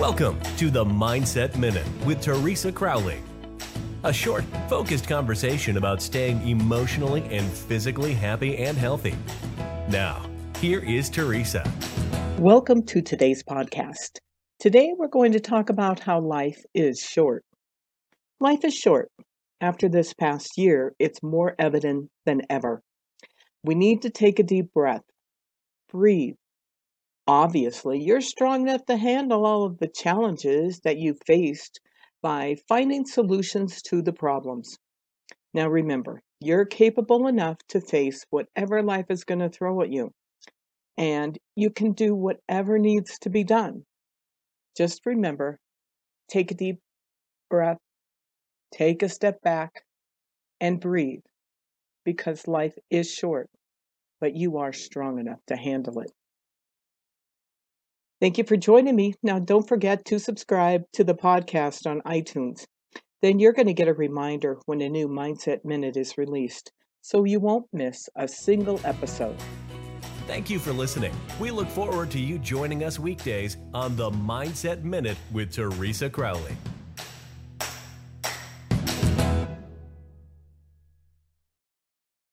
Welcome to the Mindset Minute with Teresa Crowley. A short, focused conversation about staying emotionally and physically happy and healthy. Now, here is Teresa. Welcome to today's podcast. Today we're going to talk about how life is short. Life is short. After this past year, it's more evident than ever. We need to take a deep breath, breathe, Obviously, you're strong enough to handle all of the challenges that you faced by finding solutions to the problems. Now, remember, you're capable enough to face whatever life is going to throw at you, and you can do whatever needs to be done. Just remember take a deep breath, take a step back, and breathe because life is short, but you are strong enough to handle it. Thank you for joining me. Now, don't forget to subscribe to the podcast on iTunes. Then you're going to get a reminder when a new Mindset Minute is released, so you won't miss a single episode. Thank you for listening. We look forward to you joining us weekdays on the Mindset Minute with Teresa Crowley.